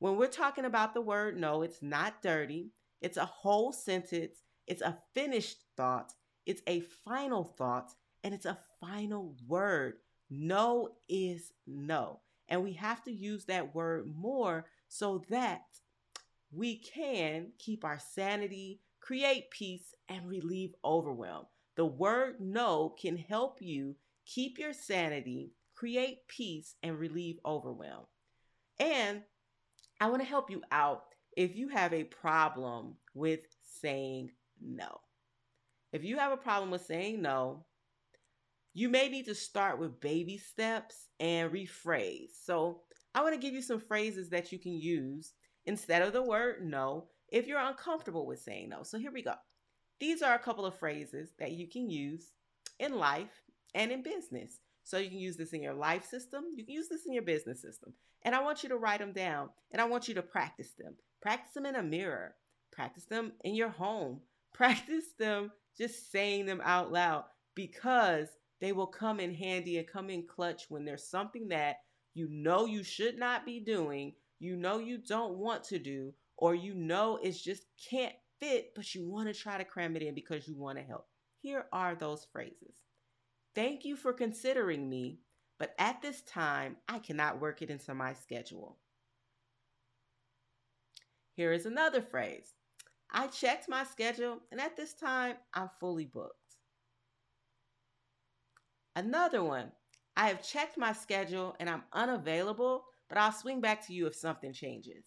When we're talking about the word no, it's not dirty. It's a whole sentence. It's a finished thought. It's a final thought. And it's a final word. No is no. And we have to use that word more so that we can keep our sanity, create peace, and relieve overwhelm. The word no can help you keep your sanity, create peace, and relieve overwhelm. And I want to help you out if you have a problem with saying no. If you have a problem with saying no, you may need to start with baby steps and rephrase. So, I want to give you some phrases that you can use instead of the word no if you're uncomfortable with saying no. So, here we go. These are a couple of phrases that you can use in life and in business. So, you can use this in your life system, you can use this in your business system. And I want you to write them down and I want you to practice them. Practice them in a mirror, practice them in your home, practice them just saying them out loud because they will come in handy and come in clutch when there's something that you know you should not be doing, you know you don't want to do, or you know it's just can't fit, but you want to try to cram it in because you want to help. Here are those phrases. Thank you for considering me, but at this time, I cannot work it into my schedule. Here is another phrase. I checked my schedule, and at this time, I'm fully booked. Another one. I have checked my schedule and I'm unavailable, but I'll swing back to you if something changes.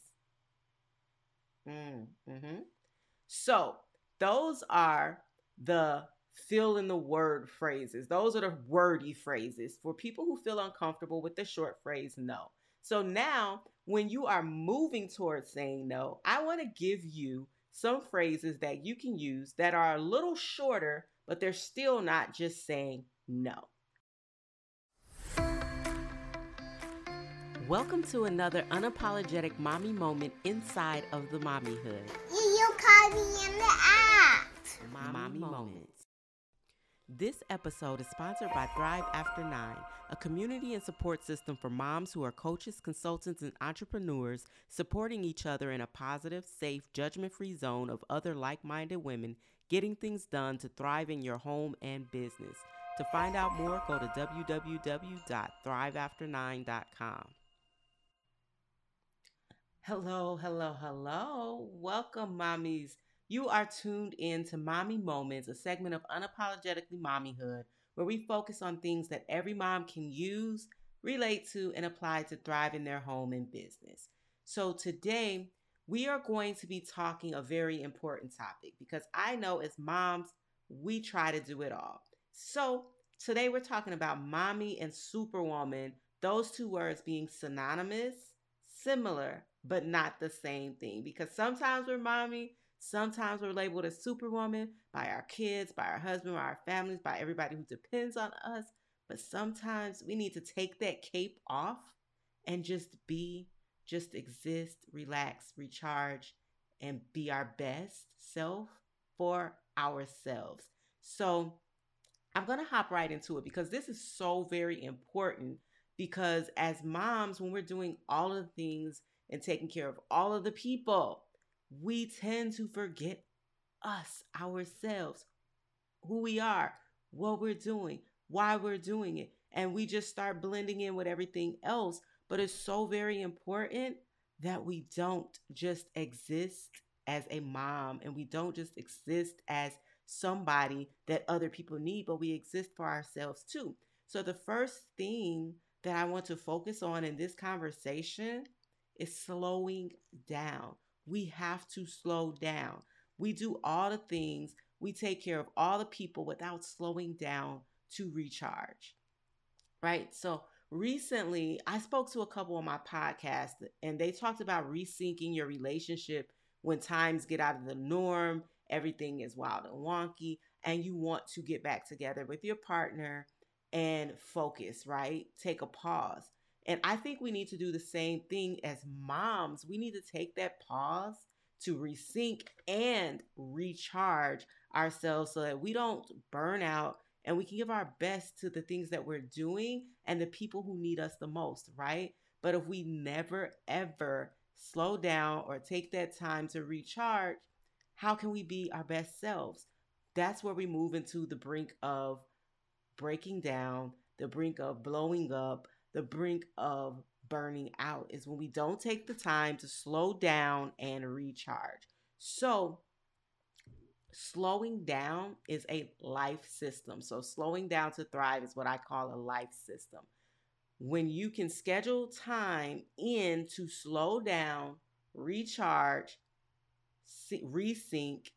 Mm, hmm So, those are the fill in the word phrases. Those are the wordy phrases for people who feel uncomfortable with the short phrase no. So now, when you are moving towards saying no, I want to give you some phrases that you can use that are a little shorter, but they're still not just saying no. Welcome to another unapologetic mommy moment inside of the mommyhood. You caught me in the act. Mommy, mommy moments. moments. This episode is sponsored by Thrive After Nine, a community and support system for moms who are coaches, consultants, and entrepreneurs supporting each other in a positive, safe, judgment free zone of other like minded women getting things done to thrive in your home and business. To find out more, go to www.thriveafter9.com. Hello, hello, hello. Welcome, mommies. You are tuned in to Mommy Moments, a segment of unapologetically mommyhood, where we focus on things that every mom can use, relate to, and apply to thrive in their home and business. So today, we are going to be talking a very important topic because I know as moms, we try to do it all. So today, we're talking about mommy and superwoman, those two words being synonymous, similar, but not the same thing. Because sometimes we're mommy, sometimes we're labeled as superwoman by our kids, by our husband, by our families, by everybody who depends on us. But sometimes we need to take that cape off and just be, just exist, relax, recharge, and be our best self for ourselves. So I'm going to hop right into it because this is so very important. Because as moms, when we're doing all of the things and taking care of all of the people, we tend to forget us, ourselves, who we are, what we're doing, why we're doing it. And we just start blending in with everything else. But it's so very important that we don't just exist as a mom and we don't just exist as somebody that other people need, but we exist for ourselves too. So, the first thing that I want to focus on in this conversation is slowing down. We have to slow down. We do all the things, we take care of all the people without slowing down to recharge. Right? So, recently I spoke to a couple on my podcast and they talked about resyncing your relationship when times get out of the norm, everything is wild and wonky, and you want to get back together with your partner and focus, right? Take a pause. And I think we need to do the same thing as moms. We need to take that pause to resync and recharge ourselves so that we don't burn out and we can give our best to the things that we're doing and the people who need us the most, right? But if we never ever slow down or take that time to recharge, how can we be our best selves? That's where we move into the brink of breaking down, the brink of blowing up, the brink of burning out is when we don't take the time to slow down and recharge. So, slowing down is a life system. So, slowing down to thrive is what I call a life system. When you can schedule time in to slow down, recharge, resync,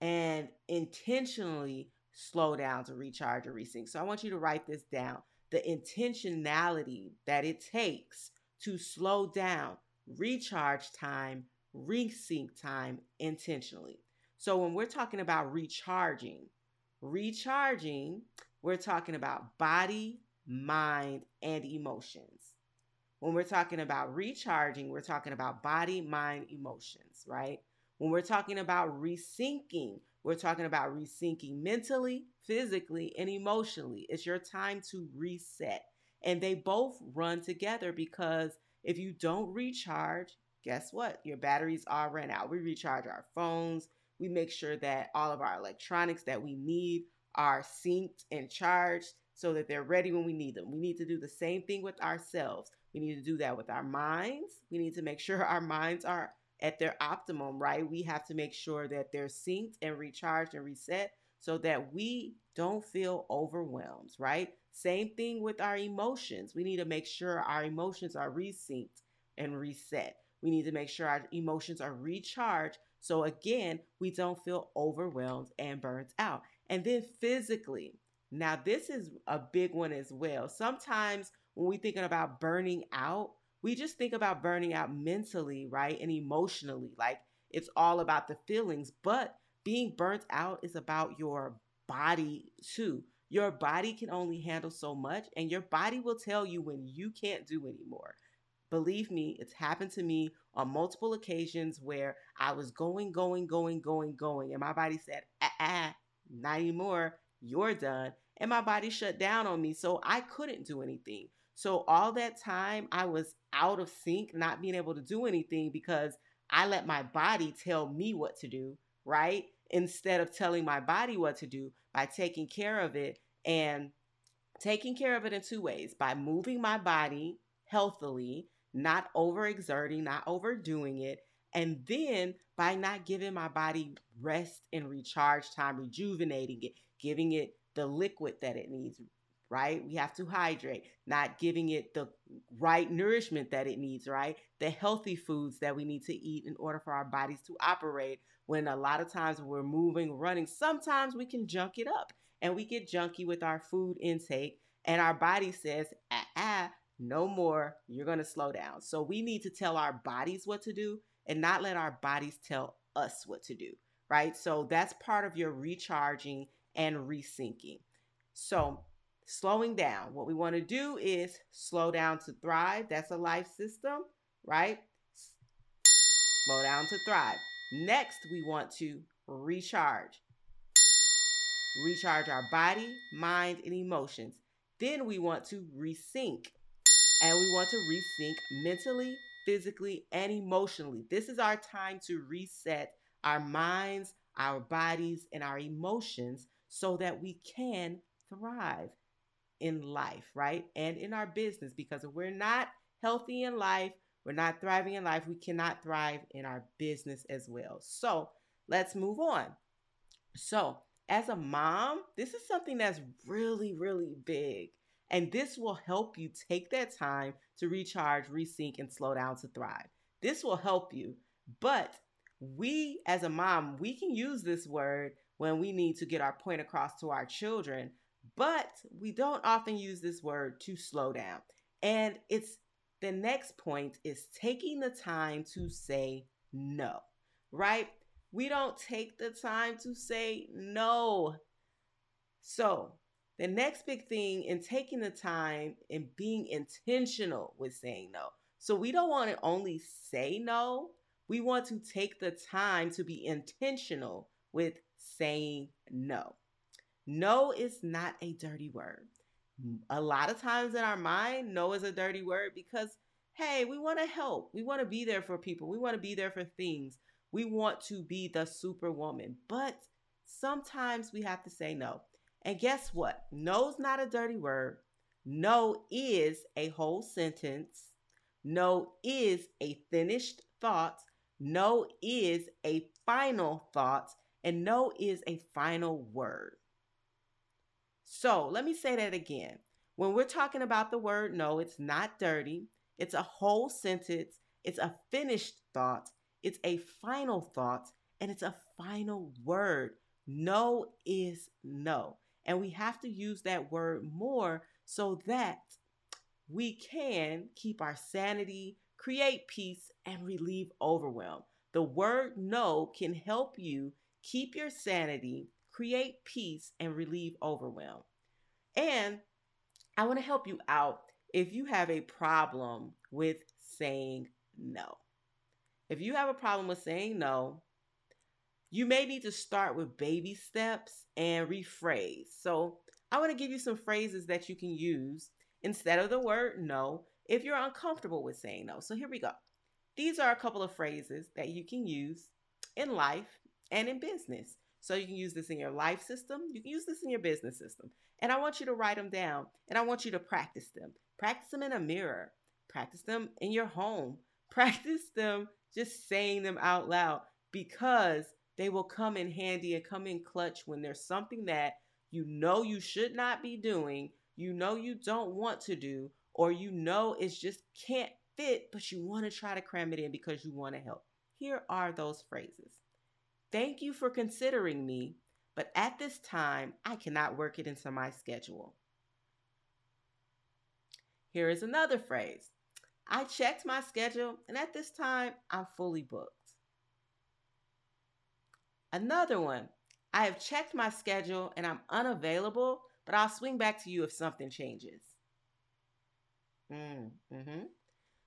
and intentionally slow down to recharge or resync. So, I want you to write this down the intentionality that it takes to slow down, recharge time, resync time intentionally. So when we're talking about recharging, recharging, we're talking about body, mind, and emotions. When we're talking about recharging, we're talking about body, mind, emotions, right? When we're talking about resyncing, we're talking about resyncing mentally, physically, and emotionally. It's your time to reset. And they both run together because if you don't recharge, guess what? Your batteries are ran out. We recharge our phones. We make sure that all of our electronics that we need are synced and charged so that they're ready when we need them. We need to do the same thing with ourselves. We need to do that with our minds. We need to make sure our minds are at their optimum, right? We have to make sure that they're synced and recharged and reset so that we don't feel overwhelmed, right? Same thing with our emotions. We need to make sure our emotions are resynced and reset. We need to make sure our emotions are recharged so again, we don't feel overwhelmed and burnt out. And then physically, now this is a big one as well. Sometimes when we're thinking about burning out, we just think about burning out mentally, right? And emotionally. Like it's all about the feelings, but being burnt out is about your body too. Your body can only handle so much, and your body will tell you when you can't do anymore. Believe me, it's happened to me on multiple occasions where I was going, going, going, going, going, and my body said, ah, ah, not anymore, you're done. And my body shut down on me, so I couldn't do anything. So all that time I was out of sync, not being able to do anything because I let my body tell me what to do, right? Instead of telling my body what to do by taking care of it and taking care of it in two ways by moving my body healthily, not overexerting, not overdoing it, and then by not giving my body rest and recharge time, rejuvenating it, giving it the liquid that it needs, right? We have to hydrate, not giving it the right nourishment that it needs, right? The healthy foods that we need to eat in order for our bodies to operate. When a lot of times we're moving, running, sometimes we can junk it up and we get junky with our food intake, and our body says, ah, ah no more, you're to slow down. So we need to tell our bodies what to do and not let our bodies tell us what to do, right? So that's part of your recharging and resyncing. So slowing down. What we want to do is slow down to thrive. That's a life system, right? Slow down to thrive. Next, we want to recharge. Recharge our body, mind, and emotions. Then we want to resync. And we want to resync mentally, physically, and emotionally. This is our time to reset our minds, our bodies, and our emotions so that we can thrive in life, right? And in our business, because if we're not healthy in life, we're not thriving in life, we cannot thrive in our business as well. So let's move on. So, as a mom, this is something that's really, really big. And this will help you take that time to recharge, resync, and slow down to thrive. This will help you. But we, as a mom, we can use this word when we need to get our point across to our children but we don't often use this word to slow down. And it's the next point is taking the time to say no, right? We don't take the time to say no. So, the next big thing in taking the time and being intentional with saying no. So, we don't want to only say no, we want to take the time to be intentional with saying no. No is not a dirty word. A lot of times in our mind, no is a dirty word because, hey, we want to help. We want to be there for people. We want to be there for things. We want to be the superwoman. But sometimes we have to say no. And guess what? No's not a dirty word. No is a whole sentence. No is a finished thought. No is a final thought. And no is a final word. So let me say that again. When we're talking about the word no, it's not dirty. It's a whole sentence. It's a finished thought. It's a final thought. And it's a final word. No is no. And we have to use that word more so that we can keep our sanity, create peace, and relieve overwhelm. The word no can help you keep your sanity, create peace, and relieve overwhelm. And I want to help you out if you have a problem with saying no. If you have a problem with saying no, you may need to start with baby steps and rephrase. So, I want to give you some phrases that you can use instead of the word no if you're uncomfortable with saying no. So, here we go. These are a couple of phrases that you can use in life and in business. So, you can use this in your life system, you can use this in your business system. And I want you to write them down and I want you to practice them. Practice them in a mirror, practice them in your home, practice them just saying them out loud because they will come in handy and come in clutch when there's something that you know you should not be doing, you know you don't want to do, or you know it just can't fit, but you want to try to cram it in because you want to help. Here are those phrases. Thank you for considering me, but at this time, I cannot work it into my schedule. Here is another phrase I checked my schedule, and at this time, I'm fully booked. Another one I have checked my schedule and I'm unavailable, but I'll swing back to you if something changes. Mm, hmm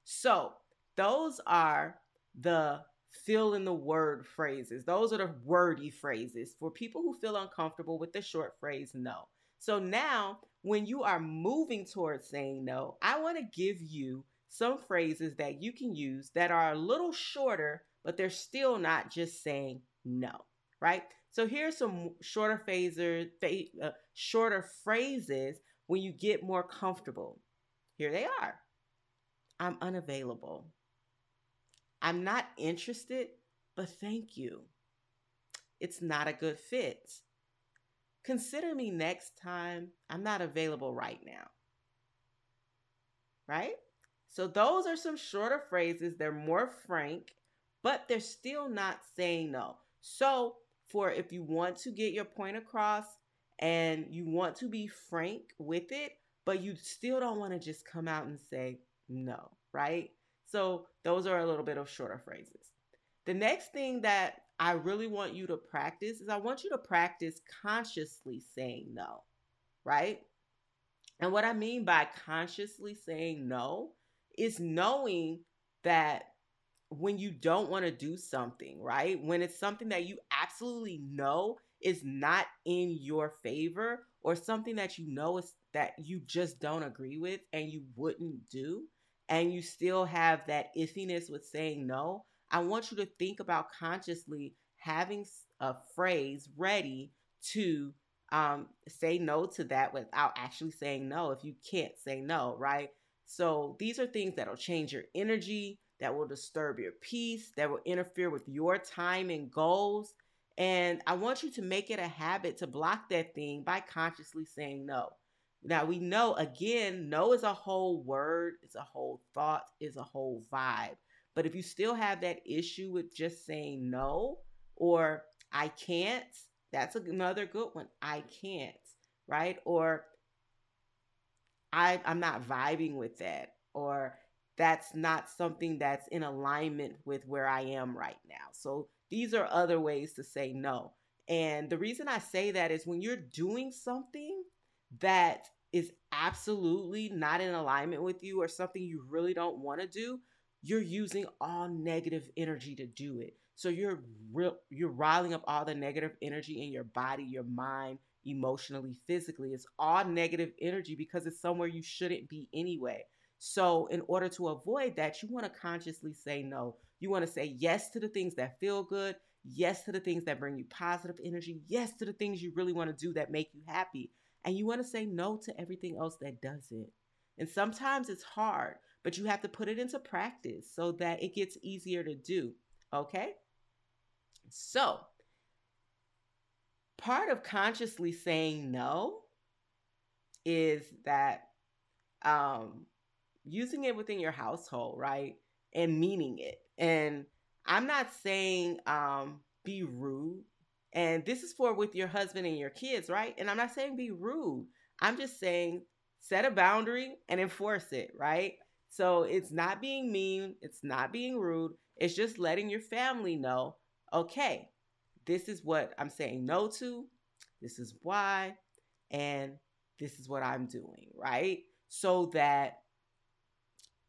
So, those are the fill in the word phrases. Those are the wordy phrases for people who feel uncomfortable with the short phrase no. So now, when you are moving towards saying no, I want to give you some phrases that you can use that are a little shorter, but they're still not just saying no, right? So here's some shorter phaser, uh, shorter phrases when you get more comfortable. Here they are. I'm unavailable. I'm not interested, but thank you. It's not a good fit. Consider me next time. I'm not available right now. Right? So, those are some shorter phrases. They're more frank, but they're still not saying no. So, for if you want to get your point across and you want to be frank with it, but you still don't want to just come out and say no, right? So those are a little bit of shorter phrases. The next thing that I really want you to practice is I want you to practice consciously saying no, right? And what I mean by consciously saying no is knowing that when you don't want to do something, right? When it's something that you absolutely know is not in your favor or something that you know is that you just don't agree with and you wouldn't do and you still have that iffiness with saying no, I want you to think about consciously having a phrase ready to um, say no to that without actually saying no if you can't say no, right? So these are things that'll change your energy, that will disturb your peace, that will interfere with your time and goals. And I want you to make it a habit to block that thing by consciously saying no. Now we know again, no is a whole word, it's a whole thought, is a whole vibe. But if you still have that issue with just saying no or I can't, that's another good one. I can't, right? Or I I'm not vibing with that or that's not something that's in alignment with where I am right now. So these are other ways to say no. And the reason I say that is when you're doing something that is absolutely not in alignment with you or something you really don't want to do, you're using all negative energy to do it. So you're real you're riling up all the negative energy in your body, your mind, emotionally, physically. It's all negative energy because it's somewhere you shouldn't be anyway. So, in order to avoid that, you want to consciously say no. You want to say yes to the things that feel good, yes to the things that bring you positive energy, yes to the things you really want to do that make you happy. And you want to say no to everything else that doesn't. And sometimes it's hard, but you have to put it into practice so that it gets easier to do. Okay? So, part of consciously saying no is that um, using it within your household, right? And meaning it. And I'm not saying um, be rude. And this is for with your husband and your kids, right? And I'm not saying be rude. I'm just saying set a boundary and enforce it, right? So it's not being mean, it's not being rude. It's just letting your family know, okay, this is what I'm saying no to, this is why, and this is what I'm doing, right? So that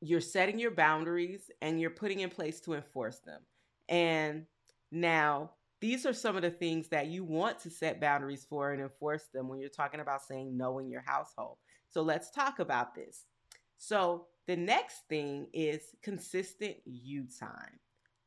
you're setting your boundaries and you're putting in place to enforce them. And now, these are some of the things that you want to set boundaries for and enforce them when you're talking about saying no in your household. So, let's talk about this. So, the next thing is consistent you time.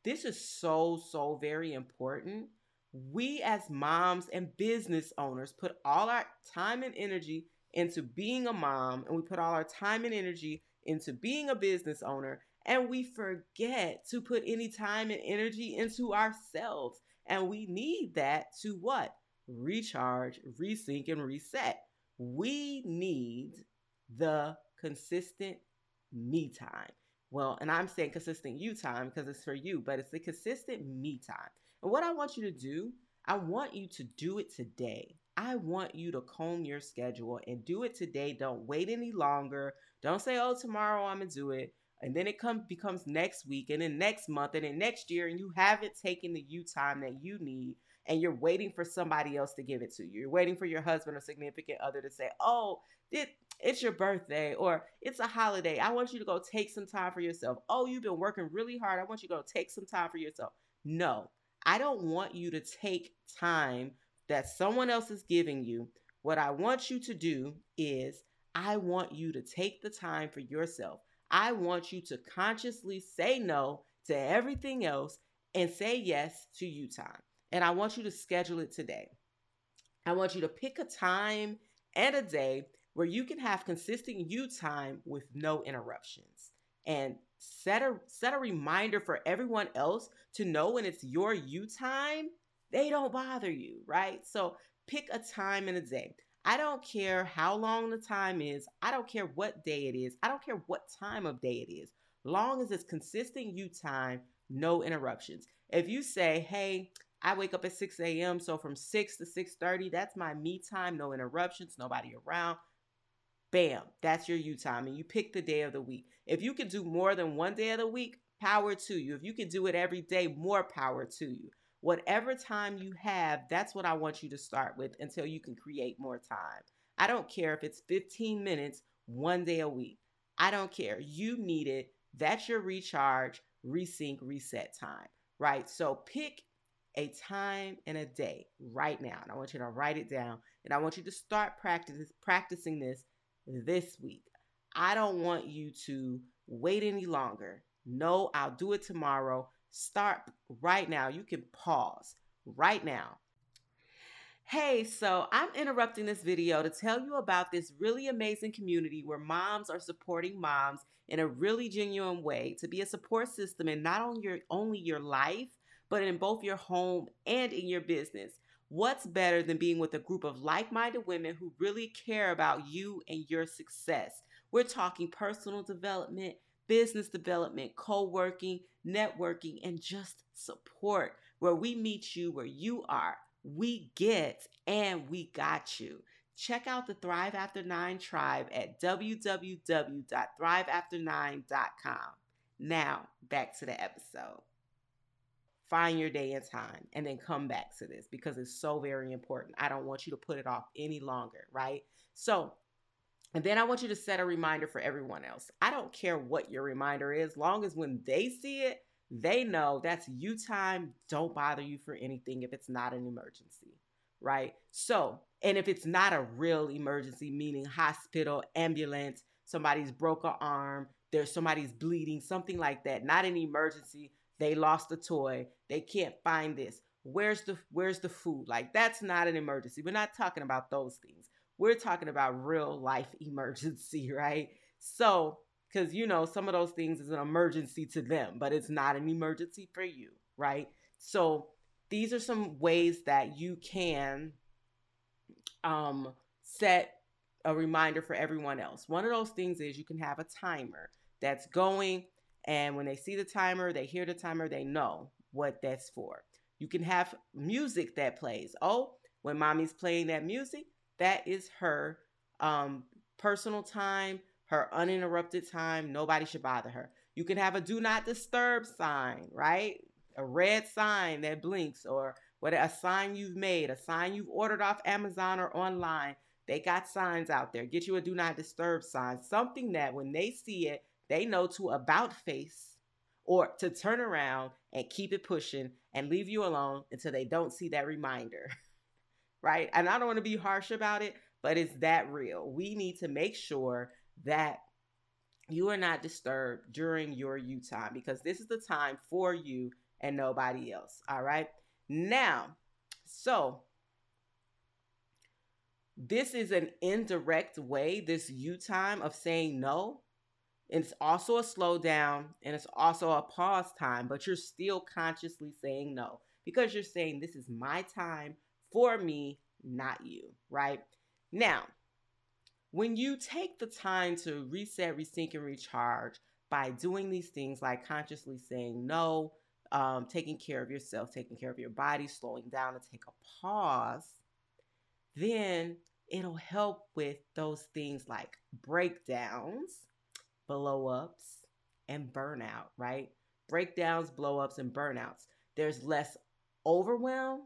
This is so, so very important. We, as moms and business owners, put all our time and energy into being a mom, and we put all our time and energy into being a business owner and we forget to put any time and energy into ourselves. And we need that to what? Recharge, resync, and reset. We need the consistent me time. Well, and I'm saying consistent you time because it's for you, but it's the consistent me time. And what I want you to do, I want you to do it today. I want you to comb your schedule and do it today. Don't wait any longer. Don't say, oh, tomorrow I'm going to do it. And then it comes becomes next week and then next month and then next year, and you haven't taken the you time that you need, and you're waiting for somebody else to give it to you. You're waiting for your husband or significant other to say, oh, it, it's your birthday or it's a holiday. I want you to go take some time for yourself. Oh, you've been working really hard. I want you to go take some time for yourself. No, I don't want you to take time that someone else is giving you. What I want you to do is I want you to take the time for yourself. I want you to consciously say no to everything else and say yes to you time. And I want you to schedule it today. I want you to pick a time and a day where you can have consistent you time with no interruptions. And set a set a reminder for everyone else to know when it's your you time, they don't bother you, right? So pick a time and a day. I don't care how long the time is. I don't care what day it is. I don't care what time of day it is. Long as it's consistent you time, no interruptions. If you say, hey, I wake up at 6 a.m. So from 6 to 6:30, that's my me time, no interruptions, nobody around. Bam, that's your you time. And you pick the day of the week. If you can do more than one day of the week, power to you. If you can do it every day, more power to you whatever time you have, that's what I want you to start with until you can create more time. I don't care if it's 15 minutes one day a week. I don't care. You need it. That's your recharge, resync, reset time, right? So pick a time and a day right now. And I want you to write it down. And I want you to start practice, practicing this this week. I don't want you to wait any longer. No, I'll do it tomorrow. Start right now. You can pause right now. Hey, so I'm interrupting this video to tell you about this really amazing community where moms are supporting moms in a really genuine way to be a support system in not only your, only your life, but in both your home and in your business. What's better than being with a group of like minded women who really care about you and your success? We're talking personal development, business development, co working, networking, and just support where we meet you where you are. We get and we got you. Check out the Thrive After Nine tribe at www.thriveafter9.com. Now, back to the episode. Find your day and time and then come back to this because it's so very important. I don't want you to put it off any longer, right? So, and then I want you to set a reminder for everyone else. I don't care what your reminder is, long as when they see it, they know that's you time. Don't bother you for anything if it's not an emergency, right? So, and if it's not a real emergency, meaning hospital, ambulance, somebody's broke an arm, there's somebody's bleeding, something like that. Not an emergency. They lost a toy. They can't find this. Where's the where's the food? Like that's not an emergency. We're not talking about those things. We're talking about real life emergency, right? So, cuz you know, some of those things is an emergency to them, but it's not an emergency for you, right? So, these are some ways that you can um set a reminder for everyone else. One of those things is you can have a timer that's going, and when they see the timer, they hear the timer, they know what that's for. You can have music that plays. Oh, when mommy's playing that music, that is her um, personal time, her uninterrupted time. Nobody should bother her. You can have a do not disturb sign, right? A red sign that blinks, or what a sign you've made, a sign you've ordered off Amazon or online they got signs out there. Get you a do not disturb sign, something that when they see it, they know to about face or to turn around and keep it pushing and leave you alone until they don't see that reminder. right? And I don't want to be harsh about it, but it's that real. We need to make sure that you are not disturbed during your you time because this is the time for you and nobody else. All right. Now, so this is an indirect way, this you time of saying no. It's also a slowdown and it's also a pause time, but you're still consciously saying no because you're saying this is my time for me, not you, right? Now, when you take the time to reset, resync, and recharge by doing these things like consciously saying no, um, taking care of yourself, taking care of your body, slowing down to take a pause, then it'll help with those things like breakdowns, blow ups, and burnout, right? Breakdowns, blow ups, and burnouts. There's less overwhelm,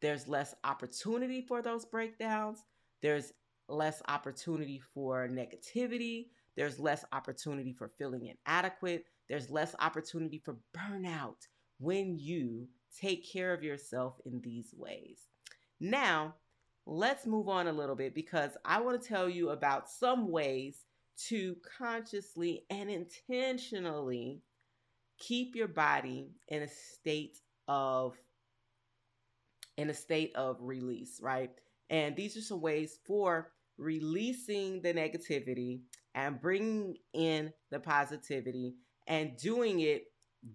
there's less opportunity for those breakdowns, there's less opportunity for negativity, there's less opportunity for feeling inadequate, there's less opportunity for burnout when you take care of yourself in these ways. Now, let's move on a little bit because I want to tell you about some ways to consciously and intentionally keep your body in a state of in a state of release, right? And these are some ways for releasing the negativity and bringing in the positivity and doing it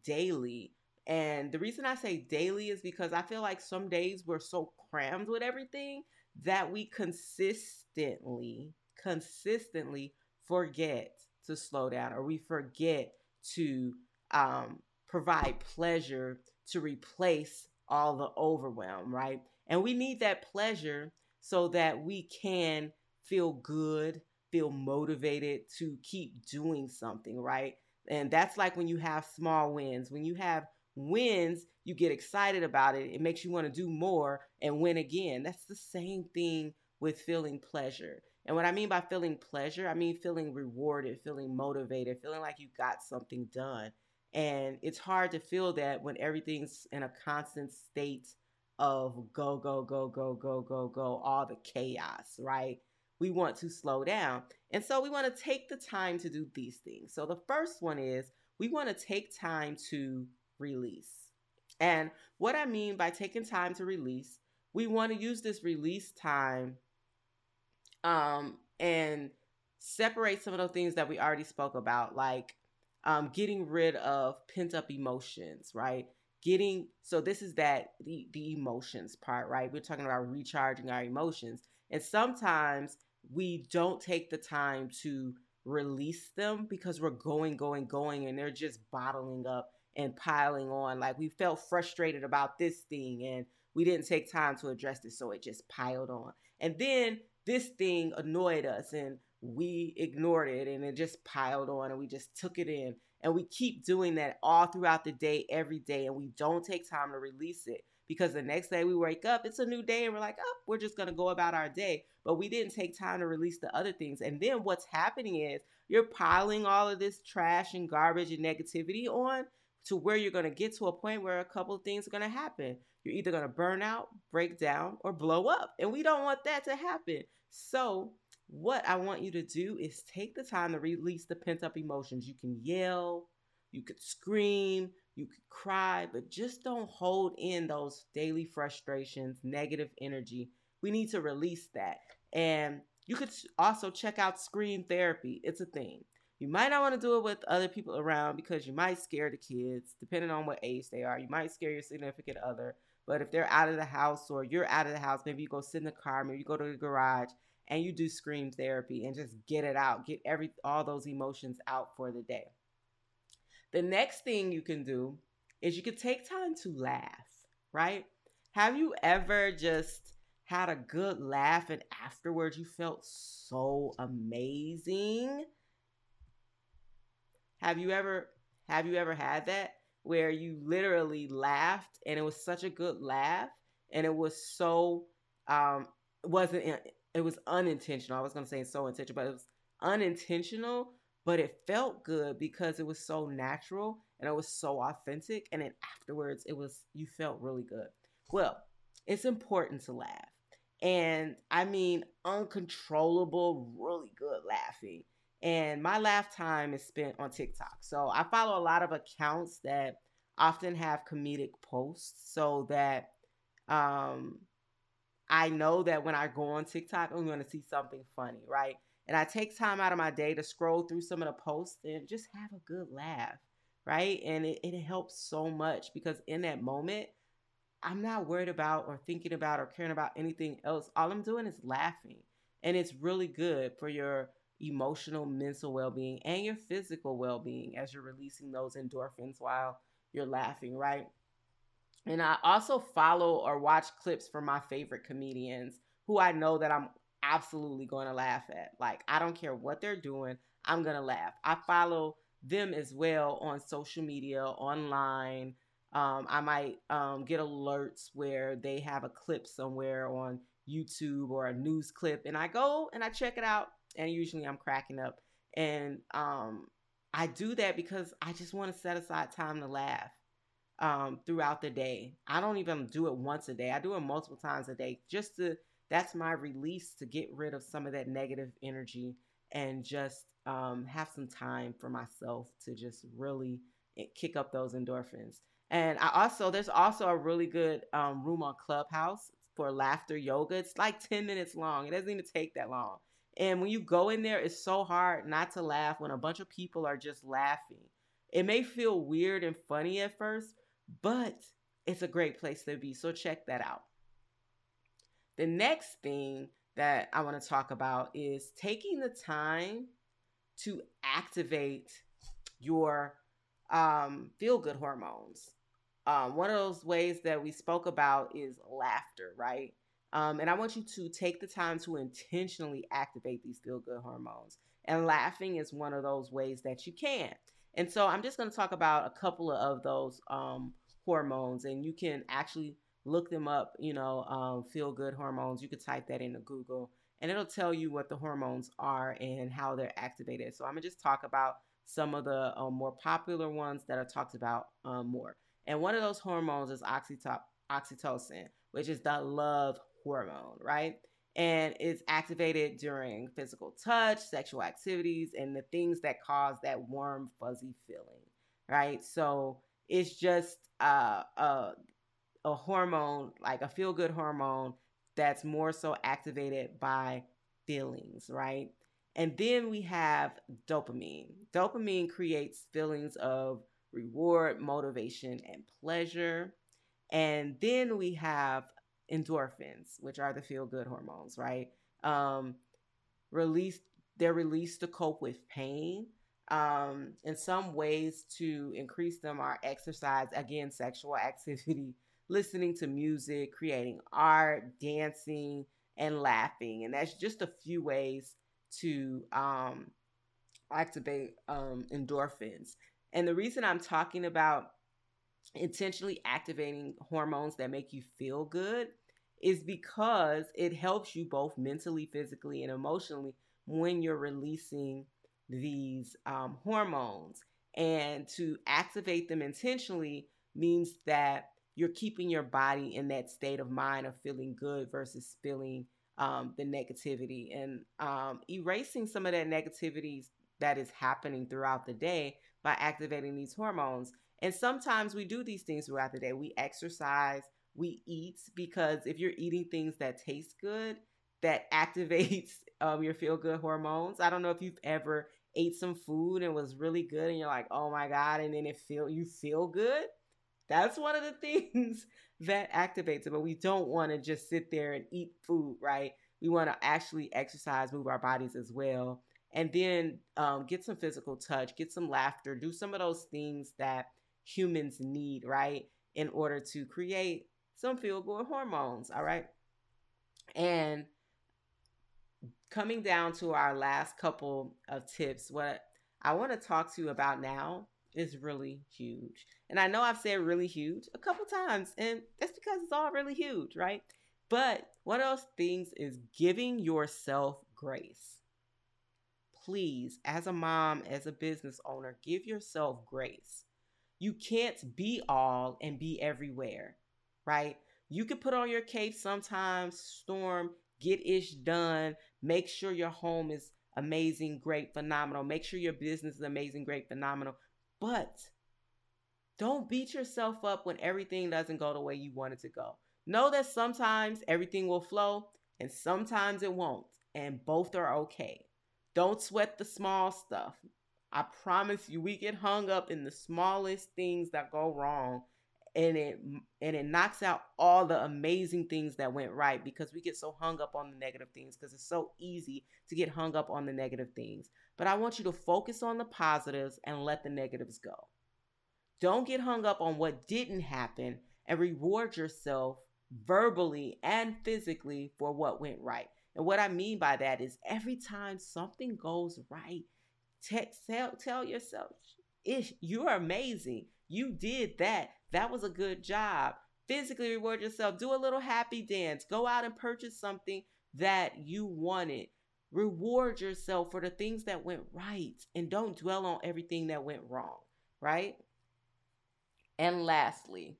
daily. And the reason I say daily is because I feel like some days we're so crammed with everything that we consistently, consistently forget to slow down or we forget to um, provide pleasure to replace all the overwhelm, right? And we need that pleasure so that we can feel good, feel motivated to keep doing something, right? And that's like when you have small wins. When you have wins, you get excited about it. It makes you want to do more and win again. That's the same thing with feeling pleasure. And what I mean by feeling pleasure, I mean feeling rewarded, feeling motivated, feeling like you got something done. And it's hard to feel that when everything's in a constant state of go, go, go, go, go, go, go, all the chaos, right? We want to slow down. And so we want to take the time to do these things. So the first one is we want to take time to release. And what I mean by taking time to release, we want to use this release time um, and separate some of those things that we already spoke about, like um, getting rid of pent up emotions, right? Getting so this is that the, the emotions part, right? We're talking about recharging our emotions. And sometimes we don't take the time to release them because we're going, going, going, and they're just bottling up and piling on. Like we felt frustrated about this thing and we didn't take time to address it, so it just piled on. And then this thing annoyed us and we ignored it and it just piled on and we just took it in. And we keep doing that all throughout the day, every day, and we don't take time to release it because the next day we wake up, it's a new day, and we're like, oh, we're just gonna go about our day. But we didn't take time to release the other things. And then what's happening is you're piling all of this trash and garbage and negativity on to where you're to get to a point where a couple things are to happen. You're either to burn out, break down, or blow up. And we don't want that to happen. So what I want you to do is take the time to release the pent up emotions. You can yell, you could scream, you could cry, but just don't hold in those daily frustrations, negative energy. We need to release that. And you could also check out scream therapy. It's a thing. You might not want to do it with other people around because you might scare the kids, depending on what age they are. You might scare your significant other. But if they're out of the house or you're out of the house, maybe you go sit in the car, maybe you go to the garage and you do scream therapy and just get it out, get every all those emotions out for the day. The next thing you can do is you can take time to laugh, right? Have you ever just had a good laugh and afterwards you felt so amazing? Have you ever have you ever had that where you literally laughed and it was such a good laugh and it was so um wasn't it was unintentional. I was to say so intentional, but it was unintentional, but it felt good because it was so natural and it was so authentic and then afterwards it was you felt really good. Well, it's important to laugh. And I mean uncontrollable, really good laughing. And my laugh time is spent on TikTok. So I follow a lot of accounts that often have comedic posts so that um I know that when I go on TikTok, I'm going to see something funny, right? And I take time out of my day to scroll through some of the posts and just have a good laugh, right? And it, it helps so much because in that moment, I'm not worried about or thinking about or caring about anything else. All I'm doing is laughing. And it's really good for your emotional, mental well being and your physical well being as you're releasing those endorphins while you're laughing, right? And I also follow or watch clips from my favorite comedians who I know that I'm absolutely going to laugh at. Like, I don't care what they're doing, I'm going to laugh. I follow them as well on social media, online. Um, I might um, get alerts where they have a clip somewhere on YouTube or a news clip, and I go and I check it out, and usually I'm cracking up. And um, I do that because I just want to set aside time to laugh um, throughout the day. I don't even do it once a day. I do it multiple times a day just to that's my release to get rid of some of that negative energy and just um, have some time for myself to just really eh, kick up those endorphins. And I also there's also a really good um, room on Clubhouse for laughter yoga. It's like 10 minutes long. It doesn't even take that long. And when you go in there, it's so hard not to laugh when a bunch of people are just laughing. It may feel weird and funny at first, but it's a great place to be. So check that out. The next thing that I want to talk about is taking the time to activate your um, feel good hormones. Um, one of those ways that we spoke about is laughter, right? Um, and I want you to take the time to intentionally activate these feel good hormones. And laughing is one of those ways that you can. And so I'm just going to talk about a couple of those um, hormones, and you can actually look them up. You know, um, feel good hormones. You could type that into Google, and it'll tell you what the hormones are and how they're activated. So I'm gonna just talk about some of the um, more popular ones that are talked about um, more. And one of those hormones is oxyto- oxytocin, which is the love hormone, right? And it's activated during physical touch, sexual activities, and the things that cause that warm, fuzzy feeling, right? So it's just uh, a, a hormone, like a feel good hormone, that's more so activated by feelings, right? And then we have dopamine. Dopamine creates feelings of reward, motivation, and pleasure. And then we have endorphins, which are the feel good hormones, right? Um, released, they're released to cope with pain. Um, in some ways to increase them are exercise, again, sexual activity, listening to music, creating art, dancing, and laughing. And that's just a few ways to um, activate um, endorphins. And the reason I'm talking about intentionally activating hormones that make you feel good is because it helps you both mentally, physically, and emotionally when you're releasing these um, hormones. And to activate them intentionally means that you're keeping your body in that state of mind of feeling good versus feeling um, the negativity and um, erasing some of that negativity that is happening throughout the day by activating these hormones. And sometimes we do these things throughout the day. We exercise, we eat, because if you're eating things that taste good, that activates um, your feel good hormones. I don't know if you've ever ate some food and was really good and you're like, oh my God, and then it feel you feel good. That's one of the things that activates it. But we don't want to just sit there and eat food, right? We want to actually exercise, move our bodies as well. And then um, get some physical touch, get some laughter, do some of those things that humans need, right? In order to create some feel good hormones, all right? And coming down to our last couple of tips, what I want to talk to you about now is really huge. And I know I've said really huge a couple times, and that's because it's all really huge, right? But one of those things is giving yourself grace. Please, as a mom, as a business owner, give yourself grace. You can't be all and be everywhere, right? You can put on your cape sometimes, storm, get ish done, make sure your home is amazing, great, phenomenal. Make sure your business is amazing, great, phenomenal. But don't beat yourself up when everything doesn't go the way you want it to go. Know that sometimes everything will flow and sometimes it won't, and both are okay. Don't sweat the small stuff. I promise you, we get hung up in the smallest things that go wrong and it and it knocks out all the amazing things that went right because we get so hung up on the negative things because it's so easy to get hung up on the negative things. But I want you to focus on the positives and let the negatives go. Don't get hung up on what didn't happen and reward yourself verbally and physically for what went right. And what I mean by that is every time something goes right, tell, tell yourself, you're amazing. You did that. That was a good job. Physically reward yourself. Do a little happy dance. Go out and purchase something that you wanted. Reward yourself for the things that went right and don't dwell on everything that went wrong, right? And lastly,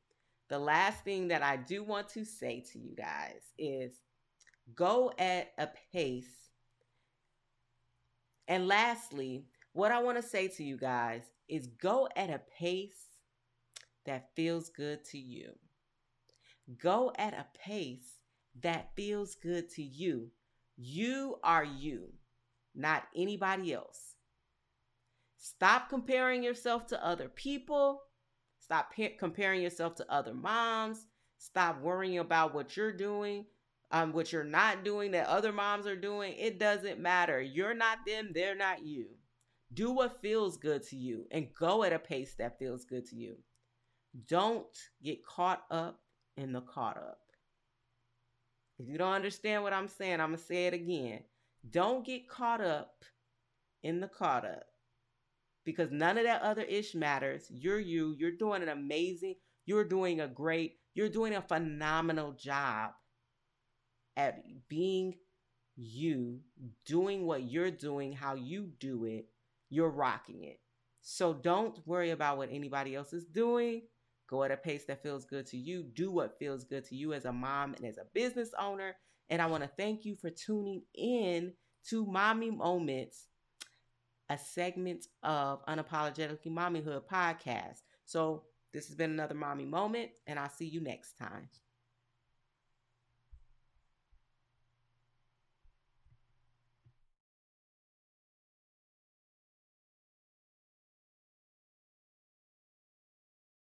the last thing that I do want to say to you guys is go at a pace. And lastly, what I want to say to you guys is go at a pace that feels good to you. Go at a pace that feels good to you. You are you, not anybody else. Stop comparing yourself to other people. Stop comparing yourself to other moms. Stop worrying about what you're doing, um, what you're not doing that other moms are doing. It doesn't matter. You're not them, they're not you. Do what feels good to you and go at a pace that feels good to you. Don't get caught up in the caught up. If you don't understand what I'm saying, I'm going to say it again. Don't get caught up in the caught up because none of that other ish matters. You're you. You're doing an amazing, you're doing a great, you're doing a phenomenal job at being you, doing what you're doing, how you do it. You're rocking it. So don't worry about what anybody else is doing. Go at a pace that feels good to you. Do what feels good to you as a mom and as a business owner. And I want to thank you for tuning in to Mommy Moments, a segment of Unapologetically Mommyhood podcast. So this has been another Mommy Moment, and I'll see you next time.